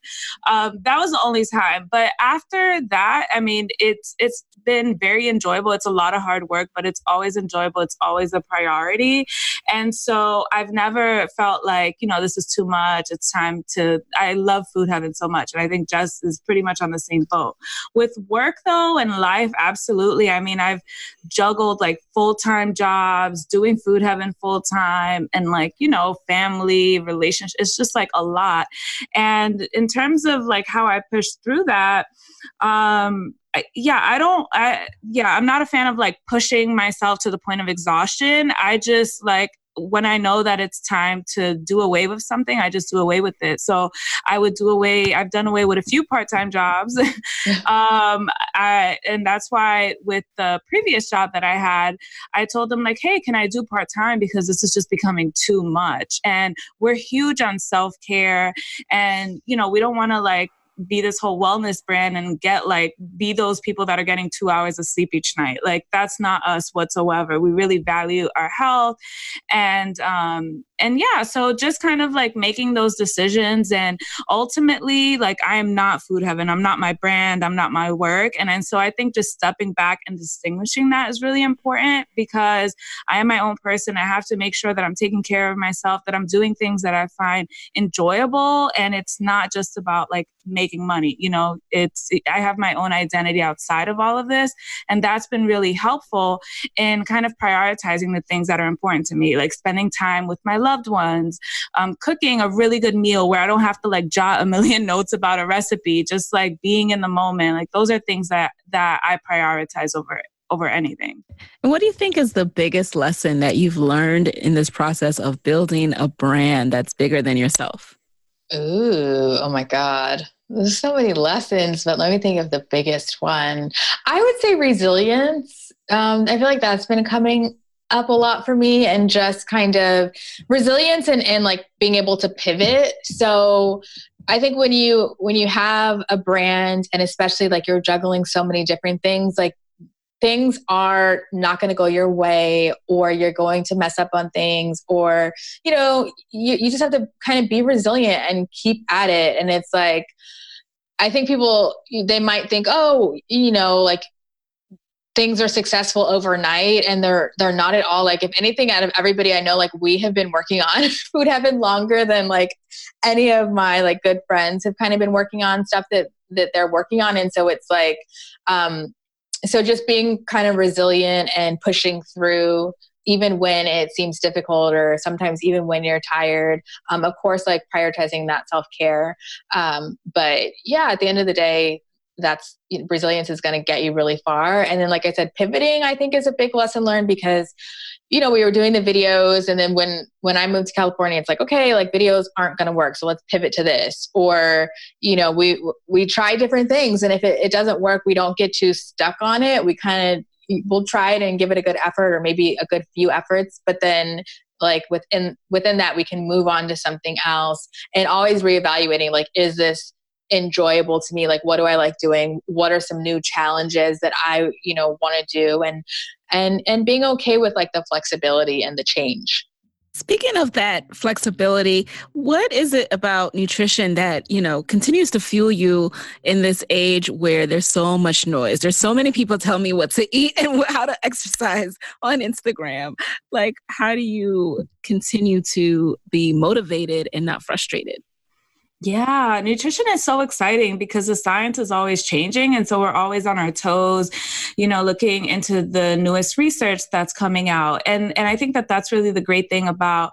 Um, that was the only time. But after that, I mean, it's, it's been very enjoyable. It's a lot of hard work, but it's always enjoyable. It's always a priority. And so I've never felt like, you know, this is too much. It's time to, I love food heaven so much. And I think Jess is pretty much on the same boat. With work though and life, absolutely. I mean, I've juggled like full time jobs, doing food heaven full time, and like, you know, family, relationship. It's just like a lot. And in terms of like how I push through that, um, yeah, I don't, I, yeah, I'm not a fan of like pushing myself to the point of exhaustion. I just like, when I know that it's time to do away with something, I just do away with it. So I would do away. I've done away with a few part-time jobs, um, I, and that's why with the previous job that I had, I told them like, "Hey, can I do part-time because this is just becoming too much?" And we're huge on self-care, and you know, we don't want to like be this whole wellness brand and get like be those people that are getting two hours of sleep each night. Like that's not us whatsoever. We really value our health. And um and yeah so just kind of like making those decisions. And ultimately like i am not food heaven. I'm not my brand. I'm not my work. And and so i think just stepping back and distinguishing that is really important because i am my own person. I have to make sure that i'm taking care of myself that i'm doing things that i find enjoyable. And it's not just about like making money you know it's i have my own identity outside of all of this and that's been really helpful in kind of prioritizing the things that are important to me like spending time with my loved ones, um, cooking a really good meal where I don't have to like jot a million notes about a recipe, just like being in the moment. Like those are things that that I prioritize over over anything. And what do you think is the biggest lesson that you've learned in this process of building a brand that's bigger than yourself? Ooh, oh my God. There's so many lessons, but let me think of the biggest one. I would say resilience. Um, I feel like that's been coming up a lot for me and just kind of resilience and, and like being able to pivot so i think when you when you have a brand and especially like you're juggling so many different things like things are not going to go your way or you're going to mess up on things or you know you, you just have to kind of be resilient and keep at it. And it's like i think people they might think oh you know like things are successful overnight and they're they're not at all. Like if anything out of everybody i know like we have been working on food heaven longer than like any of my like good friends have kind of been working on stuff that that they're working on. And so it's like um so just being kind of resilient and pushing through even when it seems difficult or sometimes even when you're tired. Um, of course, like prioritizing that self care. Um, but yeah, at the end of the day, that's you know, resilience is going to get you really far. And then, like I said, pivoting I think is a big lesson learned because you know we were doing the videos, and then when when I moved to California, it's like okay, like videos aren't going to work, so let's pivot to this. Or you know we we try different things, and if it, it doesn't work, we don't get too stuck on it. We kind of we'll try it and give it a good effort, or maybe a good few efforts, but then like within within that we can move on to something else and always reevaluating like is this enjoyable to me like what do i like doing what are some new challenges that i you know want to do and and and being okay with like the flexibility and the change Speaking of that flexibility, what is it about nutrition that, you know, continues to fuel you in this age where there's so much noise? There's so many people tell me what to eat and how to exercise on Instagram. Like, how do you continue to be motivated and not frustrated? Yeah, nutrition is so exciting because the science is always changing. And so we're always on our toes, you know, looking into the newest research that's coming out. And, and I think that that's really the great thing about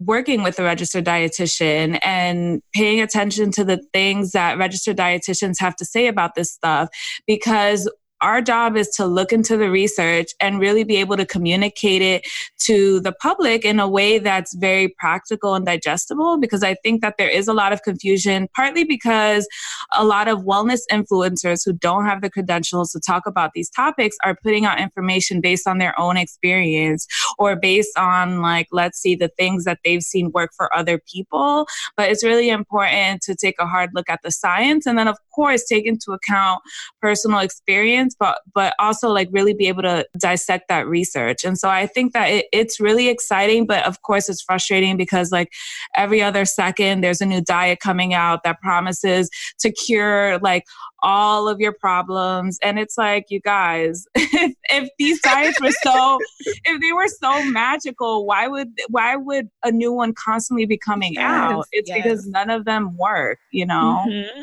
working with a registered dietitian and paying attention to the things that registered dietitians have to say about this stuff because our job is to look into the research and really be able to communicate it to the public in a way that's very practical and digestible because I think that there is a lot of confusion, partly because a lot of wellness influencers who don't have the credentials to talk about these topics are putting out information based on their own experience or based on, like, let's see, the things that they've seen work for other people. But it's really important to take a hard look at the science and then, of course, take into account personal experience but but also like really be able to dissect that research. And so I think that it, it's really exciting, but of course it's frustrating because like every other second there's a new diet coming out that promises to cure like all of your problems and it's like you guys if, if these diets were so if they were so magical why would why would a new one constantly be coming yes, out it's yes. because none of them work you know mm-hmm.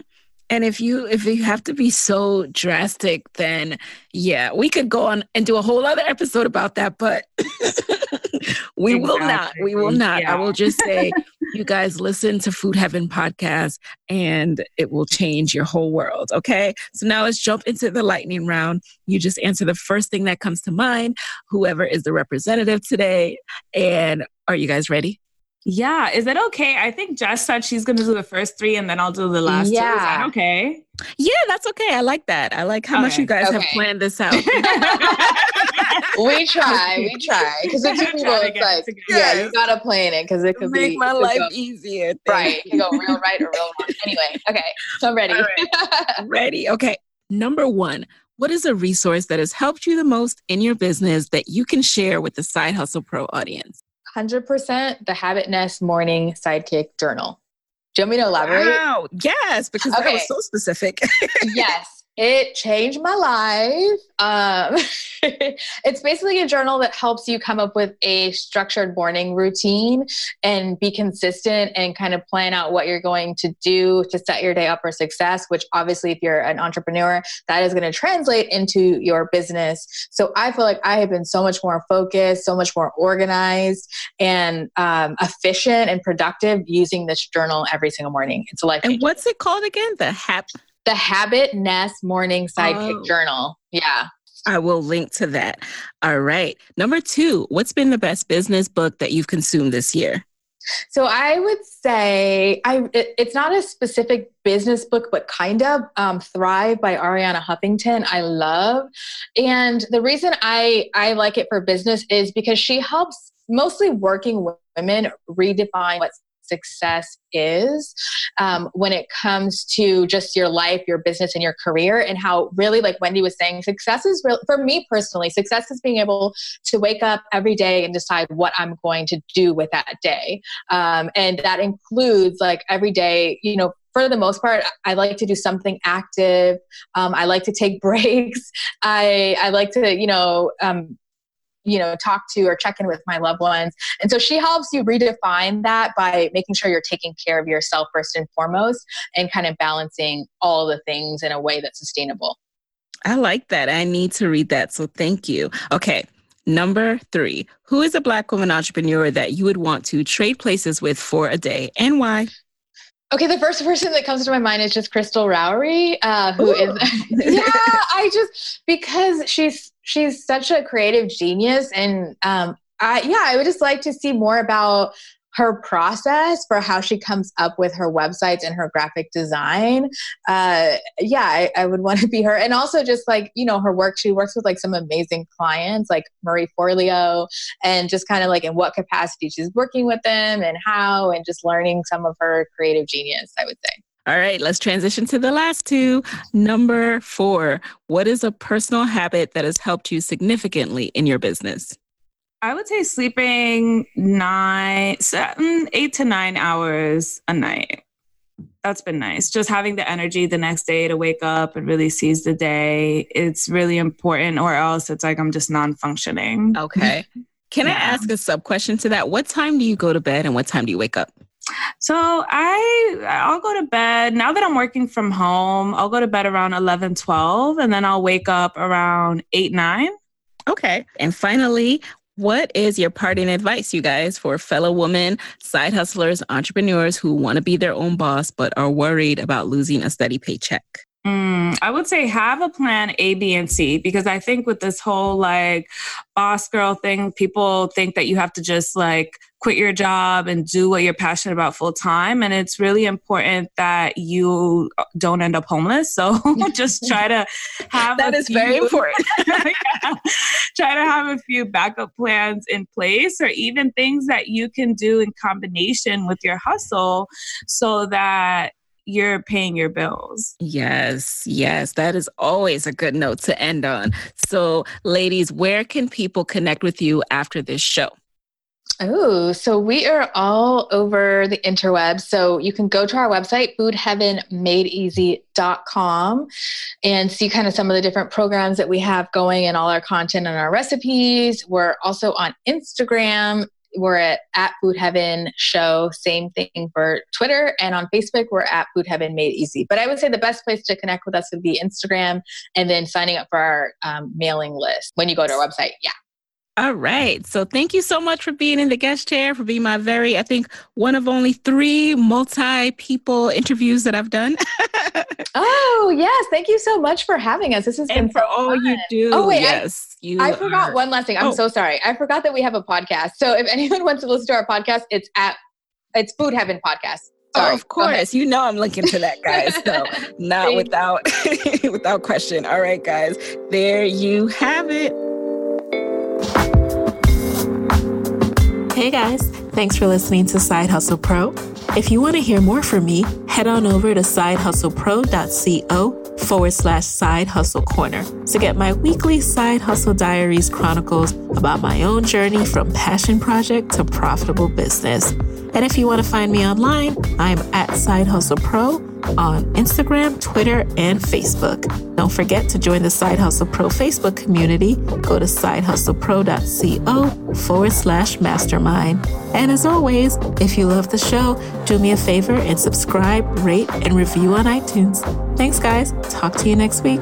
And if you if you have to be so drastic, then yeah, we could go on and do a whole other episode about that, but we exactly. will not. We will not. Yeah. I will just say you guys listen to Food Heaven podcast and it will change your whole world. Okay. So now let's jump into the lightning round. You just answer the first thing that comes to mind, whoever is the representative today. And are you guys ready? Yeah. Is that okay? I think Jess said she's going to do the first three and then I'll do the last yeah. two. Is that okay? Yeah, that's okay. I like that. I like how okay. much you guys okay. have planned this out. we try. We try. Because it's people, it's like, yeah, you got to plan it because it could Make be. my life go, easier. Right. You go real right or real wrong. Anyway, okay. So I'm ready. Right. ready. Okay. Number one, what is a resource that has helped you the most in your business that you can share with the Side Hustle Pro audience? 100% the Habit Nest Morning Sidekick Journal. Do you want me to elaborate? Wow. Yes, because okay. that was so specific. yes. It changed my life. Um, it's basically a journal that helps you come up with a structured morning routine and be consistent and kind of plan out what you're going to do to set your day up for success. Which, obviously, if you're an entrepreneur, that is going to translate into your business. So, I feel like I have been so much more focused, so much more organized, and um, efficient and productive using this journal every single morning. It's a life. And what's it called again? The HAP the Habit Nest Morning Sidekick oh. Journal. Yeah. I will link to that. All right. Number two, what's been the best business book that you've consumed this year? So I would say I it, it's not a specific business book, but kind of um, Thrive by Arianna Huffington. I love, and the reason I I like it for business is because she helps mostly working women redefine what success is um, when it comes to just your life, your business, and your career, and how really, like Wendy was saying, success is real for me personally. Success is being able to wake up every day and decide what I'm going to do with that day, um, and that includes like every day, you know, for the most part, I like to do something active. Um, I like to take breaks. I I like to you know um, you know talk to or check in with my loved ones and so she helps you redefine that by making sure you're taking care of yourself first and foremost and kind of balancing all the things in a way that's sustainable i like that i need to read that so thank you okay Number three, who is a Black woman entrepreneur that you would want to trade places with for a day and why? Okay, the first person that comes to my mind is just Krystle Rowry, uh, who Ooh. is yeah. I just because she's she's such a creative genius, and um, I yeah, I would just like to see more about her process for how she comes up with her websites and her graphic design. Uh, yeah I, I, would want to be her. And also just like you know her work. She works with like some amazing clients like marie forleo and just kind of like in what capacity she's working with them and how and just learning some of her creative genius i would say all right, let's transition to the last two. Number four, what is a personal habit that has helped you significantly in your business? I would say sleeping nine, seven, eight to nine hours a night. That's been nice. Just having the energy the next day to wake up and really seize the day. It's really important, or else it's like I'm just non functioning. Okay. Can yeah. I ask a sub question to that? What time do you go to bed and what time do you wake up? So I I'll go to bed now that I'm working from home. I'll go to bed around 11, 12 and then I'll wake up around 8, 9. Okay. And finally, what is your parting advice, you guys, for fellow women, side hustlers, entrepreneurs who want to be their own boss but are worried about losing a steady paycheck? Mm, I would say have a plan A, B, and C because I think with this whole like boss girl thing, people think that you have to just like quit your job and do what you're passionate about full time. And it's really important that you don't end up homeless. So just try to have that is few, very important. yeah, try to have a few backup plans in place or even things that you can do in combination with your hustle so that you're paying your bills. Yes, yes, that is always a good note to end on. So, ladies, where can people connect with you after this show? Oh, so we are all over the interwebs. So you can go to our website, foodheavenmadeeasy.com, and see kind of some of the different programs that we have going and all our content and our recipes. We're also on Instagram we're at, at Food Heaven Show. Same thing for Twitter. And on Facebook, we're at Food Heaven Made Easy. But I would say the best place to connect with us would be Instagram and then signing up for our um, mailing list when you go to our website. Yeah. All right. So thank you so much for being in the guest chair, for being my very, I think, one of only three multi people interviews that I've done. oh, yes. Thank you so much for having us. This has and been for so all fun. you do. Oh, wait. Yes. I, you I forgot one last thing. I'm oh. so sorry. I forgot that we have a podcast. So if anyone wants to listen to our podcast, it's at it's Food Heaven Podcast. Oh, sorry. Oh, of course. You know I'm linking to that, guys. So not without without question. All right, guys. There you have it. Hey guys, thanks for listening to Side Hustle Pro. If you want to hear more from me, head on over to sidehustlepro.co forward slash side hustle corner to get my weekly side hustle diaries chronicles about my own journey from passion project to profitable business. And if you want to find me online, I'm at Side Hustle Pro on Instagram, Twitter, and Facebook. Don't forget to join the Side Hustle Pro Facebook community. Go to sidehustlepro.co forward slash mastermind. And as always, if you love the show, do me a favor and subscribe, rate, and review on iTunes. Thanks, guys. Talk to you next week.